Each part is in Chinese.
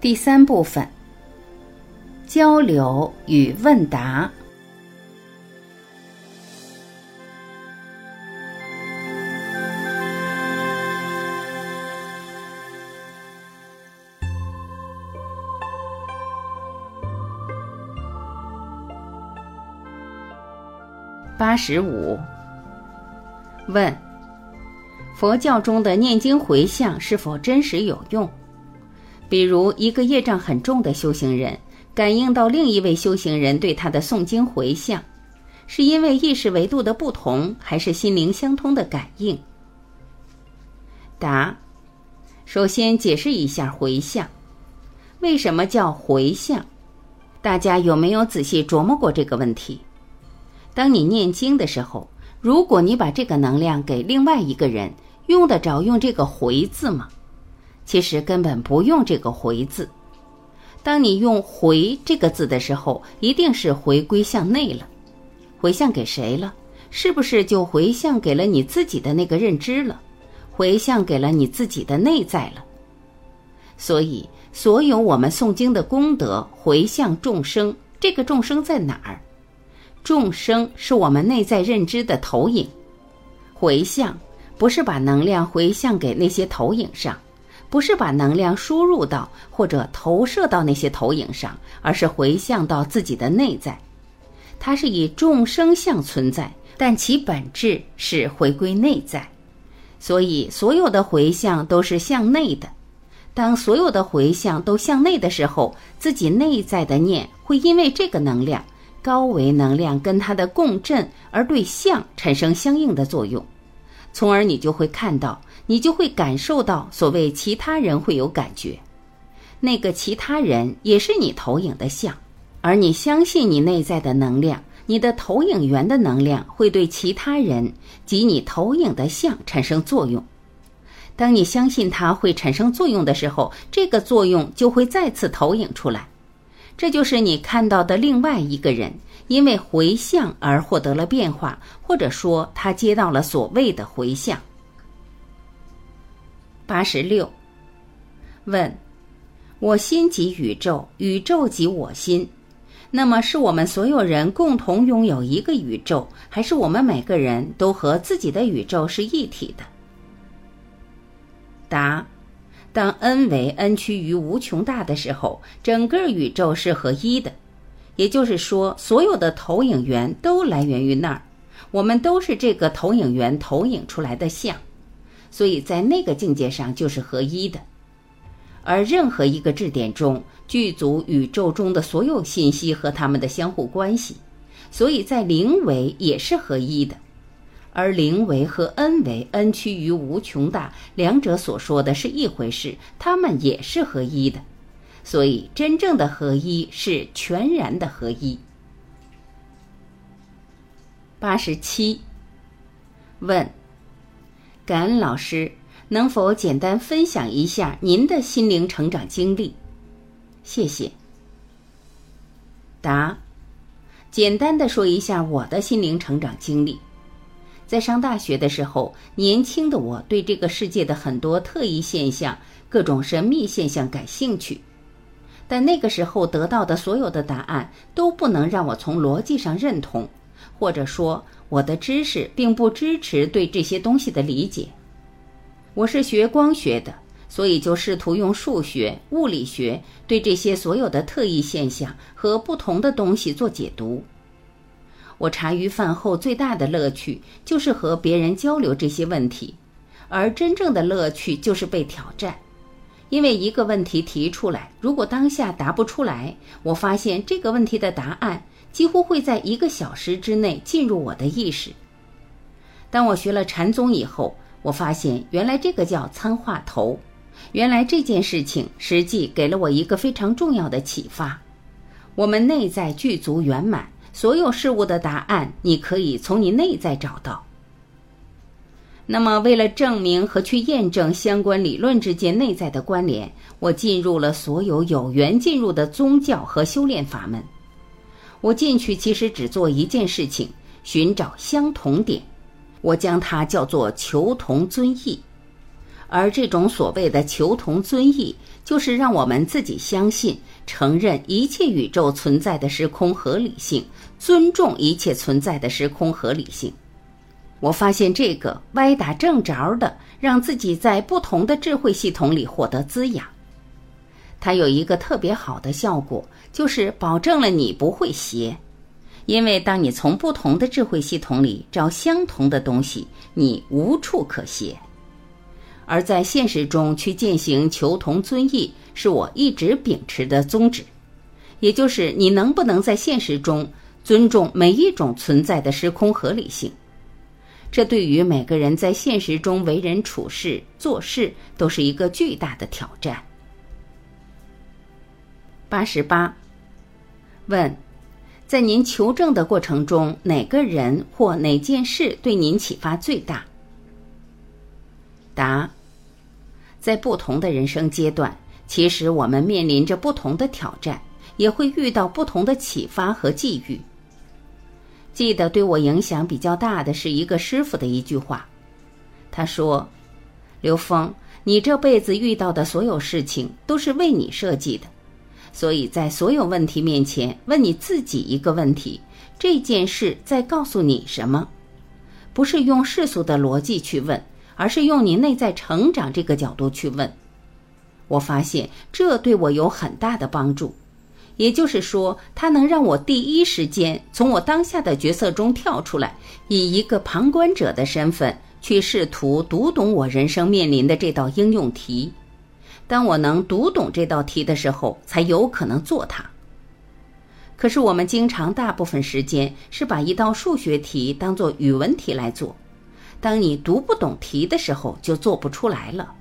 第三部分：交流与问答。八十五。问：佛教中的念经回向是否真实有用？比如，一个业障很重的修行人，感应到另一位修行人对他的诵经回向，是因为意识维度的不同，还是心灵相通的感应？答：首先解释一下回向，为什么叫回向？大家有没有仔细琢磨过这个问题？当你念经的时候，如果你把这个能量给另外一个人，用得着用这个“回”字吗？其实根本不用这个“回”字。当你用“回”这个字的时候，一定是回归向内了。回向给谁了？是不是就回向给了你自己的那个认知了？回向给了你自己的内在了？所以，所有我们诵经的功德回向众生，这个众生在哪儿？众生是我们内在认知的投影。回向不是把能量回向给那些投影上。不是把能量输入到或者投射到那些投影上，而是回向到自己的内在。它是以众生相存在，但其本质是回归内在。所以，所有的回向都是向内的。当所有的回向都向内的时候，自己内在的念会因为这个能量高维能量跟它的共振而对相产生相应的作用，从而你就会看到。你就会感受到，所谓其他人会有感觉，那个其他人也是你投影的像，而你相信你内在的能量，你的投影源的能量会对其他人及你投影的像产生作用。当你相信它会产生作用的时候，这个作用就会再次投影出来，这就是你看到的另外一个人，因为回向而获得了变化，或者说他接到了所谓的回向。八十六。问：我心即宇宙，宇宙即我心，那么是我们所有人共同拥有一个宇宙，还是我们每个人都和自己的宇宙是一体的？答：当 n 为 n 趋于无穷大的时候，整个宇宙是合一的，也就是说，所有的投影源都来源于那儿，我们都是这个投影源投影出来的像。所以在那个境界上就是合一的，而任何一个质点中具足宇宙中的所有信息和它们的相互关系，所以在零维也是合一的，而零维和 n 维 n 趋于无穷大，两者所说的是一回事，它们也是合一的，所以真正的合一是全然的合一。八十七，问。感恩老师，能否简单分享一下您的心灵成长经历？谢谢。答：简单的说一下我的心灵成长经历。在上大学的时候，年轻的我对这个世界的很多特异现象、各种神秘现象感兴趣，但那个时候得到的所有的答案都不能让我从逻辑上认同，或者说。我的知识并不支持对这些东西的理解。我是学光学的，所以就试图用数学、物理学对这些所有的特异现象和不同的东西做解读。我茶余饭后最大的乐趣就是和别人交流这些问题，而真正的乐趣就是被挑战。因为一个问题提出来，如果当下答不出来，我发现这个问题的答案。几乎会在一个小时之内进入我的意识。当我学了禅宗以后，我发现原来这个叫参话头，原来这件事情实际给了我一个非常重要的启发：我们内在具足圆满，所有事物的答案你可以从你内在找到。那么，为了证明和去验证相关理论之间内在的关联，我进入了所有有缘进入的宗教和修炼法门。我进去其实只做一件事情，寻找相同点，我将它叫做求同尊异。而这种所谓的求同尊异，就是让我们自己相信、承认一切宇宙存在的时空合理性，尊重一切存在的时空合理性。我发现这个歪打正着的，让自己在不同的智慧系统里获得滋养。它有一个特别好的效果，就是保证了你不会邪。因为当你从不同的智慧系统里找相同的东西，你无处可邪。而在现实中去践行求同尊异，是我一直秉持的宗旨。也就是你能不能在现实中尊重每一种存在的时空合理性？这对于每个人在现实中为人处事、做事都是一个巨大的挑战。八十八，问，在您求证的过程中，哪个人或哪件事对您启发最大？答，在不同的人生阶段，其实我们面临着不同的挑战，也会遇到不同的启发和际遇。记得对我影响比较大的是一个师傅的一句话，他说：“刘峰，你这辈子遇到的所有事情都是为你设计的。”所以在所有问题面前，问你自己一个问题：这件事在告诉你什么？不是用世俗的逻辑去问，而是用你内在成长这个角度去问。我发现这对我有很大的帮助。也就是说，它能让我第一时间从我当下的角色中跳出来，以一个旁观者的身份去试图读懂我人生面临的这道应用题。当我能读懂这道题的时候，才有可能做它。可是我们经常大部分时间是把一道数学题当做语文题来做。当你读不懂题的时候，就做不出来了。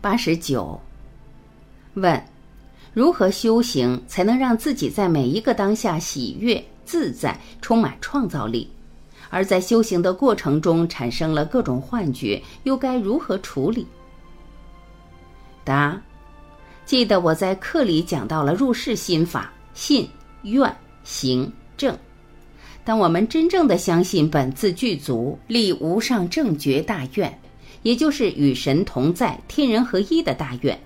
八十九，问：如何修行才能让自己在每一个当下喜悦、自在、充满创造力？而在修行的过程中产生了各种幻觉，又该如何处理？答：记得我在课里讲到了入世心法，信、愿、行、正。当我们真正的相信本自具足，立无上正觉大愿，也就是与神同在、天人合一的大愿，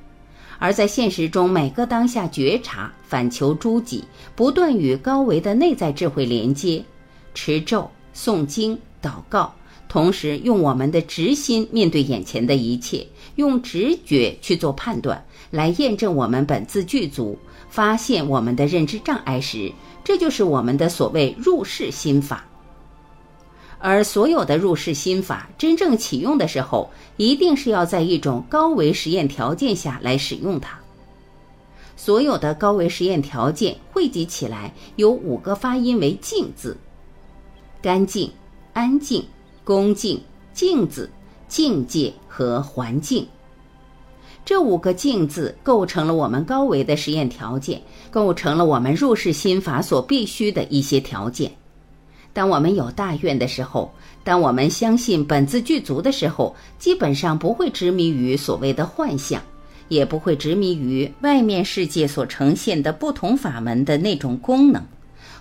而在现实中每个当下觉察、反求诸己，不断与高维的内在智慧连接，持咒、诵经、祷告。同时，用我们的直心面对眼前的一切，用直觉去做判断，来验证我们本自具足，发现我们的认知障碍时，这就是我们的所谓入世心法。而所有的入世心法真正启用的时候，一定是要在一种高维实验条件下来使用它。所有的高维实验条件汇集起来，有五个发音为“静”字：干净、安静。恭敬、镜子、境界和环境，这五个“境”字构成了我们高维的实验条件，构成了我们入世心法所必须的一些条件。当我们有大愿的时候，当我们相信本自具足的时候，基本上不会执迷于所谓的幻象，也不会执迷于外面世界所呈现的不同法门的那种功能。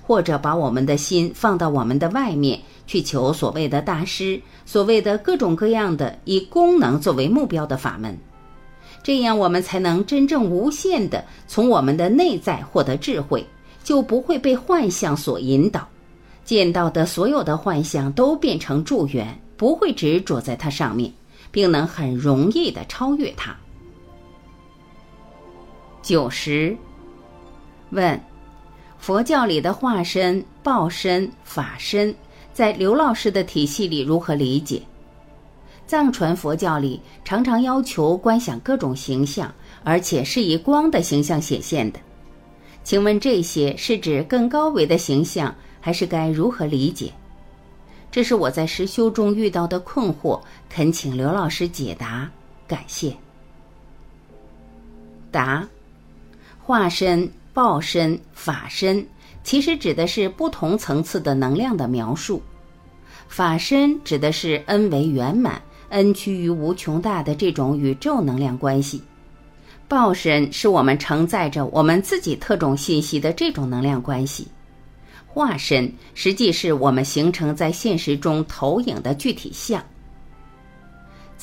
或者把我们的心放到我们的外面去求所谓的大师，所谓的各种各样的以功能作为目标的法门，这样我们才能真正无限的从我们的内在获得智慧，就不会被幻象所引导，见到的所有的幻象都变成助缘，不会执着在它上面，并能很容易的超越它。九十，问。佛教里的化身、报身、法身，在刘老师的体系里如何理解？藏传佛教里常常要求观想各种形象，而且是以光的形象显现的。请问这些是指更高维的形象，还是该如何理解？这是我在实修中遇到的困惑，恳请刘老师解答，感谢。答：化身。报身、法身，其实指的是不同层次的能量的描述。法身指的是恩为圆满、恩趋于无穷大的这种宇宙能量关系。报身是我们承载着我们自己特种信息的这种能量关系。化身实际是我们形成在现实中投影的具体像。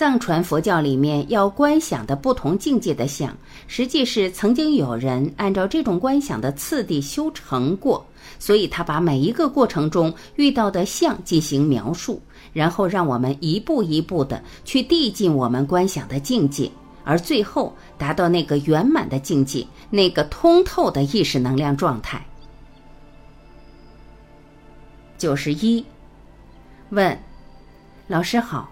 藏传佛教里面要观想的不同境界的相，实际是曾经有人按照这种观想的次第修成过，所以他把每一个过程中遇到的相进行描述，然后让我们一步一步的去递进我们观想的境界，而最后达到那个圆满的境界，那个通透的意识能量状态。九十一，问，老师好。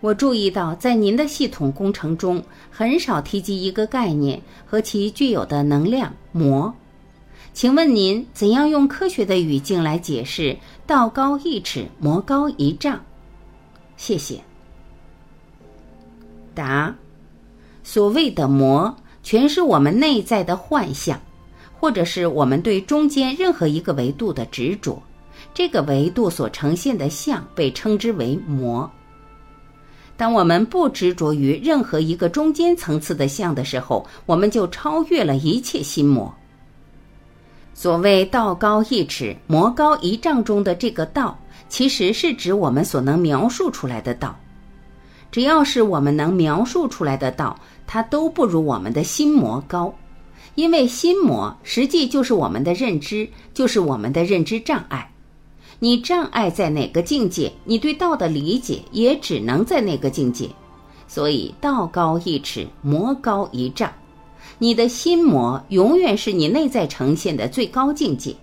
我注意到，在您的系统工程中，很少提及一个概念和其具有的能量“魔”。请问您怎样用科学的语境来解释“道高一尺，魔高一丈”？谢谢。答：所谓的魔，全是我们内在的幻象，或者是我们对中间任何一个维度的执着。这个维度所呈现的相被称之为魔。当我们不执着于任何一个中间层次的相的时候，我们就超越了一切心魔。所谓“道高一尺，魔高一丈”中的这个“道”，其实是指我们所能描述出来的道。只要是我们能描述出来的道，它都不如我们的心魔高，因为心魔实际就是我们的认知，就是我们的认知障碍。你障碍在哪个境界，你对道的理解也只能在那个境界。所以道高一尺，魔高一丈。你的心魔永远是你内在呈现的最高境界。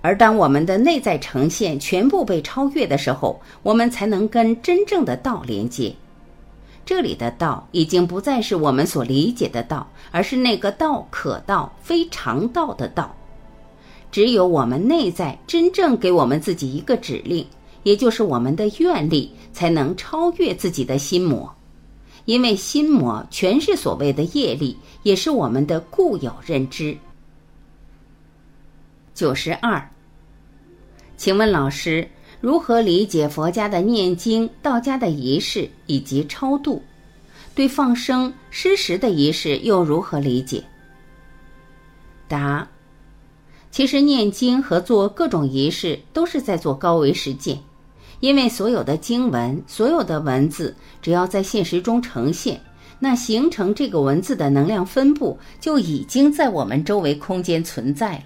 而当我们的内在呈现全部被超越的时候，我们才能跟真正的道连接。这里的道已经不再是我们所理解的道，而是那个道可道、非常道的道。只有我们内在真正给我们自己一个指令，也就是我们的愿力，才能超越自己的心魔。因为心魔全是所谓的业力，也是我们的固有认知。九十二，请问老师如何理解佛家的念经、道家的仪式以及超度？对放生、施食的仪式又如何理解？答。其实念经和做各种仪式都是在做高维实践，因为所有的经文、所有的文字，只要在现实中呈现，那形成这个文字的能量分布就已经在我们周围空间存在了。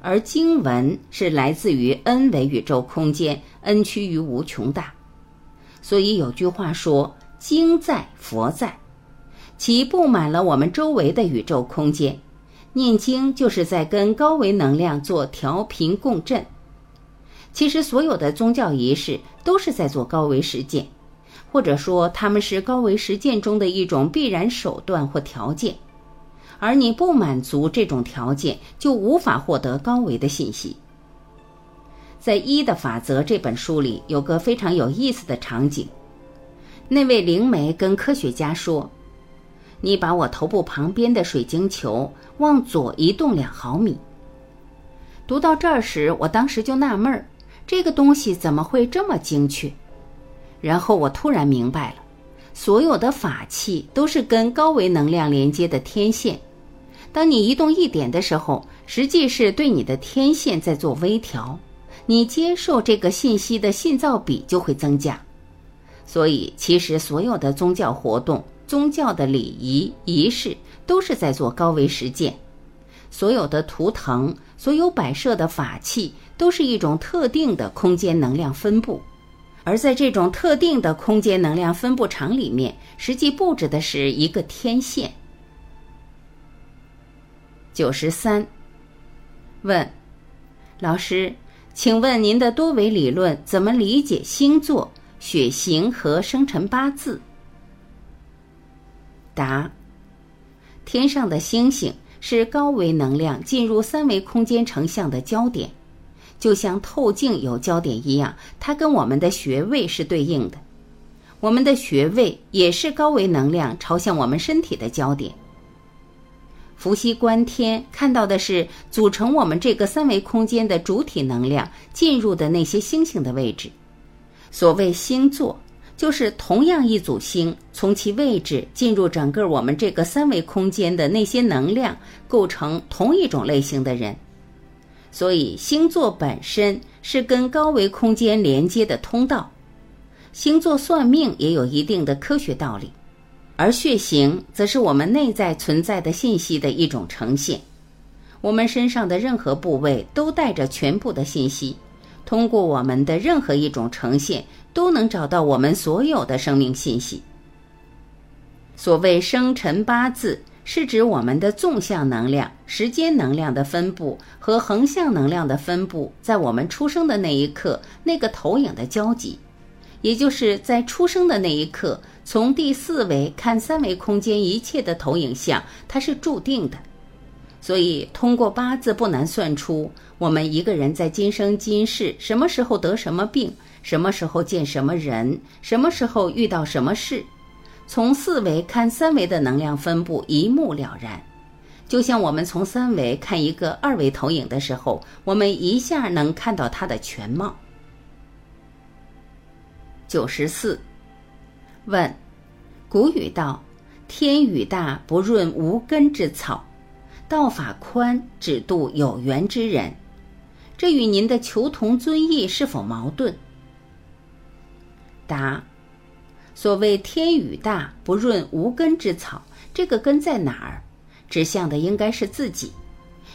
而经文是来自于 n 维宇宙空间，n 趋于无穷大，所以有句话说：“经在佛在”，其布满了我们周围的宇宙空间。念经就是在跟高维能量做调频共振。其实所有的宗教仪式都是在做高维实践，或者说他们是高维实践中的一种必然手段或条件。而你不满足这种条件，就无法获得高维的信息。在《一的法则》这本书里，有个非常有意思的场景。那位灵媒跟科学家说。你把我头部旁边的水晶球往左移动两毫米。读到这儿时，我当时就纳闷儿，这个东西怎么会这么精确？然后我突然明白了，所有的法器都是跟高维能量连接的天线。当你移动一点的时候，实际是对你的天线在做微调，你接受这个信息的信噪比就会增加。所以，其实所有的宗教活动。宗教的礼仪仪式都是在做高维实践，所有的图腾、所有摆设的法器都是一种特定的空间能量分布，而在这种特定的空间能量分布场里面，实际布置的是一个天线。九十三，问老师，请问您的多维理论怎么理解星座、血型和生辰八字？答：天上的星星是高维能量进入三维空间成像的焦点，就像透镜有焦点一样，它跟我们的穴位是对应的。我们的穴位也是高维能量朝向我们身体的焦点。伏羲观天看到的是组成我们这个三维空间的主体能量进入的那些星星的位置。所谓星座。就是同样一组星，从其位置进入整个我们这个三维空间的那些能量，构成同一种类型的人。所以星座本身是跟高维空间连接的通道。星座算命也有一定的科学道理，而血型则是我们内在存在的信息的一种呈现。我们身上的任何部位都带着全部的信息，通过我们的任何一种呈现，都能找到我们所有的生命信息。所谓生辰八字，是指我们的纵向能量、时间能量的分布和横向能量的分布，在我们出生的那一刻，那个投影的交集。也就是在出生的那一刻，从第四维看三维空间一切的投影像，它是注定的。所以，通过八字不难算出我们一个人在今生今世什么时候得什么病，什么时候见什么人，什么时候遇到什么事。从四维看三维的能量分布一目了然，就像我们从三维看一个二维投影的时候，我们一下能看到它的全貌。九十四，问：古语道：“天雨大不润无根之草，道法宽只渡有缘之人。”这与您的求同尊异是否矛盾？答：所谓“天雨大不润无根之草”，这个根在哪儿？指向的应该是自己。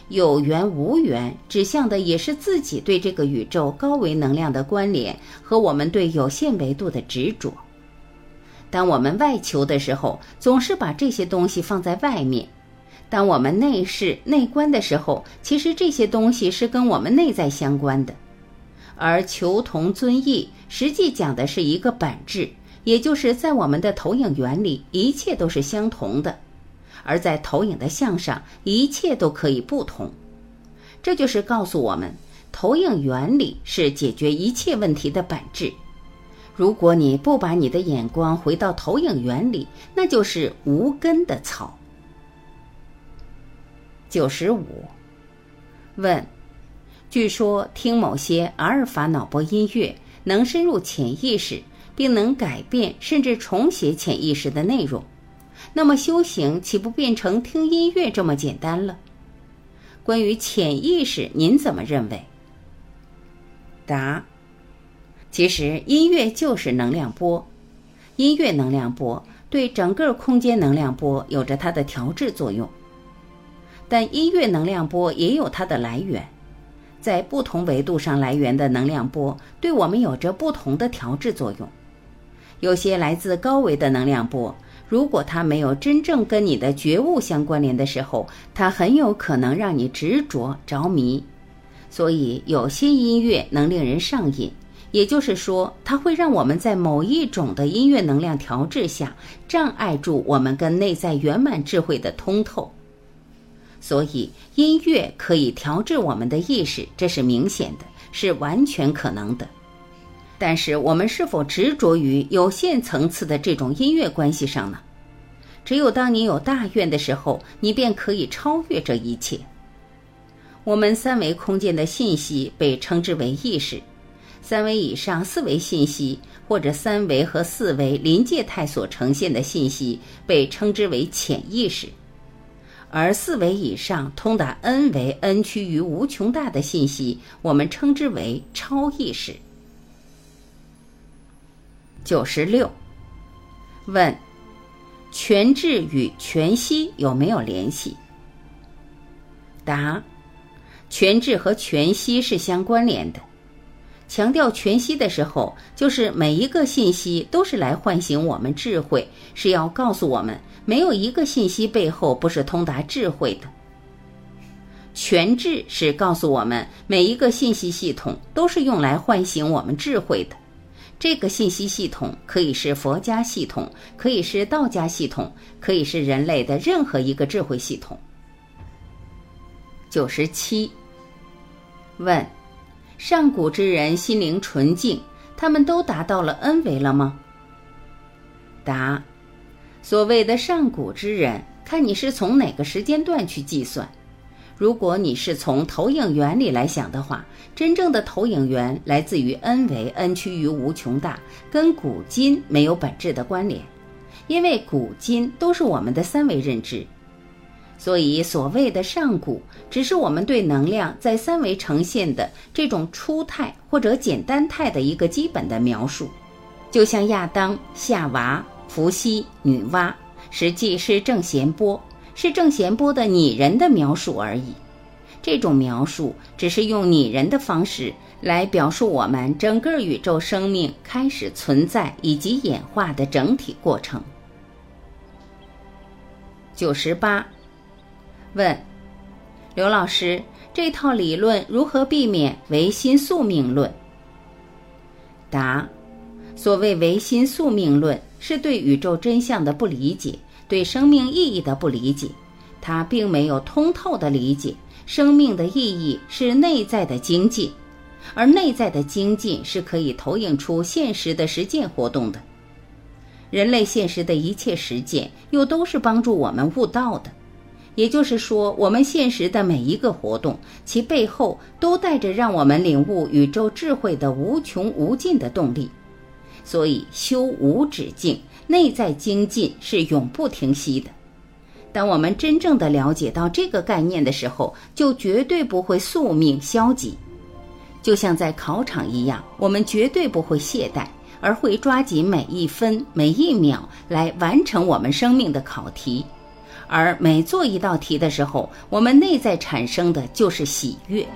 有缘无缘，指向的也是自己对这个宇宙高维能量的关联和我们对有限维度的执着。当我们外求的时候，总是把这些东西放在外面；当我们内视内观的时候，其实这些东西是跟我们内在相关的。而求同尊异，实际讲的是一个本质，也就是在我们的投影原理，一切都是相同的。而在投影的像上，一切都可以不同，这就是告诉我们，投影原理是解决一切问题的本质。如果你不把你的眼光回到投影原理，那就是无根的草。九十五，问：据说听某些阿尔法脑波音乐能深入潜意识，并能改变甚至重写潜意识的内容。那么修行岂不变成听音乐这么简单了？关于潜意识，您怎么认为？答：其实音乐就是能量波，音乐能量波对整个空间能量波有着它的调制作用。但音乐能量波也有它的来源，在不同维度上来源的能量波对我们有着不同的调制作用。有些来自高维的能量波。如果它没有真正跟你的觉悟相关联的时候，它很有可能让你执着着迷。所以有些音乐能令人上瘾，也就是说，它会让我们在某一种的音乐能量调制下，障碍住我们跟内在圆满智慧的通透。所以音乐可以调制我们的意识，这是明显的，是完全可能的。但是我们是否执着于有限层次的这种音乐关系上呢？只有当你有大愿的时候，你便可以超越这一切。我们三维空间的信息被称之为意识，三维以上四维信息或者三维和四维临界态所呈现的信息被称之为潜意识，而四维以上通达 n 维 n 趋于无穷大的信息，我们称之为超意识。九十六，问：全智与全息有没有联系？答：全智和全息是相关联的。强调全息的时候，就是每一个信息都是来唤醒我们智慧，是要告诉我们，没有一个信息背后不是通达智慧的。全智是告诉我们，每一个信息系统都是用来唤醒我们智慧的。这个信息系统可以是佛家系统，可以是道家系统，可以是人类的任何一个智慧系统。九十七。问：上古之人心灵纯净，他们都达到了 N 维了吗？答：所谓的上古之人，看你是从哪个时间段去计算。如果你是从投影原理来想的话，真正的投影源来自于 n 维 n 趋于无穷大，跟古今没有本质的关联，因为古今都是我们的三维认知，所以所谓的上古，只是我们对能量在三维呈现的这种初态或者简单态的一个基本的描述。就像亚当、夏娃、伏羲、女娲，实际是正弦波，是正弦波的拟人的描述而已。这种描述只是用拟人的方式来表述我们整个宇宙生命开始存在以及演化的整体过程。九十八，问刘老师，这套理论如何避免唯心宿命论？答：所谓唯心宿命论，是对宇宙真相的不理解，对生命意义的不理解，它并没有通透的理解。生命的意义是内在的精进，而内在的精进是可以投影出现实的实践活动的。人类现实的一切实践，又都是帮助我们悟道的。也就是说，我们现实的每一个活动，其背后都带着让我们领悟宇宙智慧的无穷无尽的动力。所以，修无止境，内在精进是永不停息的。当我们真正的了解到这个概念的时候，就绝对不会宿命消极。就像在考场一样，我们绝对不会懈怠，而会抓紧每一分每一秒来完成我们生命的考题。而每做一道题的时候，我们内在产生的就是喜悦。